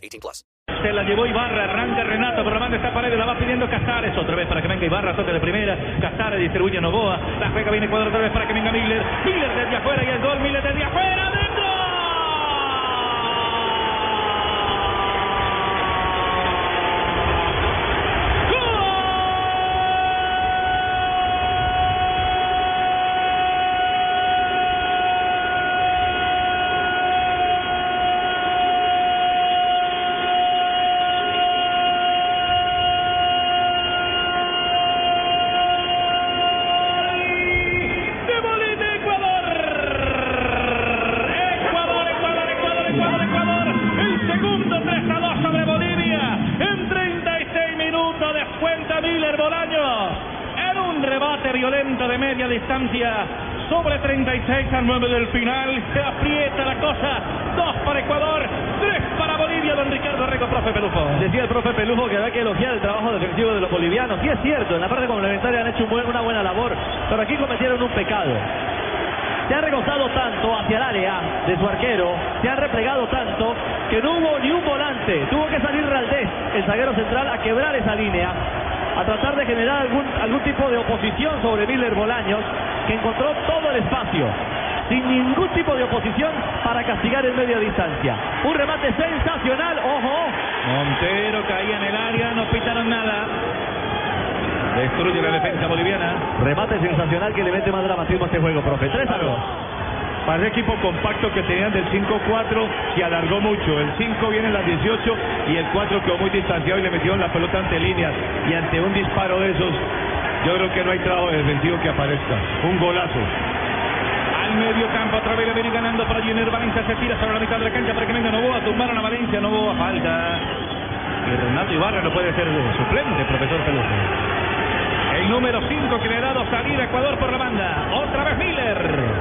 18 plus. Se la llevó Ibarra, arranca Renato, pero la manda esta pared, la va pidiendo Casares otra vez para que venga Ibarra, toque de primera, Casares distribuye a Novoa, la juega viene cuadro otra vez para que venga Miller, Miller desde afuera y el gol, Miller desde afuera, Miller Bolaños. En un rebate violento de media distancia. Sobre 36 a 9 del final. Se aprieta la cosa. 2 para Ecuador. 3 para Bolivia. Don Ricardo Rego, profe Pelufo. Decía el profe Pelujo que había que elogiar el trabajo defensivo de los bolivianos. Sí es cierto, en la parte complementaria han hecho una buena labor, pero aquí cometieron un pecado. Se han regozado tanto hacia el área de su arquero, se han replegado tanto que no hubo ni un volante. Tuvo que salir Raldés, el zaguero central, a quebrar esa línea, a tratar de generar algún, algún tipo de oposición sobre Miller Bolaños, que encontró todo el espacio, sin ningún tipo de oposición para castigar en media distancia. Un remate sensacional, ojo, Montero caía en el área, no pitaron nada. Destruye la defensa boliviana. Remate sensacional que le mete más dramatismo a este juego, profe. 3 a 2. Para el equipo compacto que tenían del 5-4 se alargó mucho. El 5 viene en las 18 y el 4 quedó muy distanciado y le metieron la pelota ante líneas. Y ante un disparo de esos, yo creo que no hay trabajo defensivo que aparezca. Un golazo. Al medio campo otra vez le viene ganando para Junior Valencia. Se tira sobre la mitad de la cancha para que venga Novoa. Tumbaron a Valencia. Novoa falta. Y Renato Ibarra no puede ser suplente, profesor Peluso. El número 5 que le ha dado salir a Ecuador por la banda. Otra vez Miller.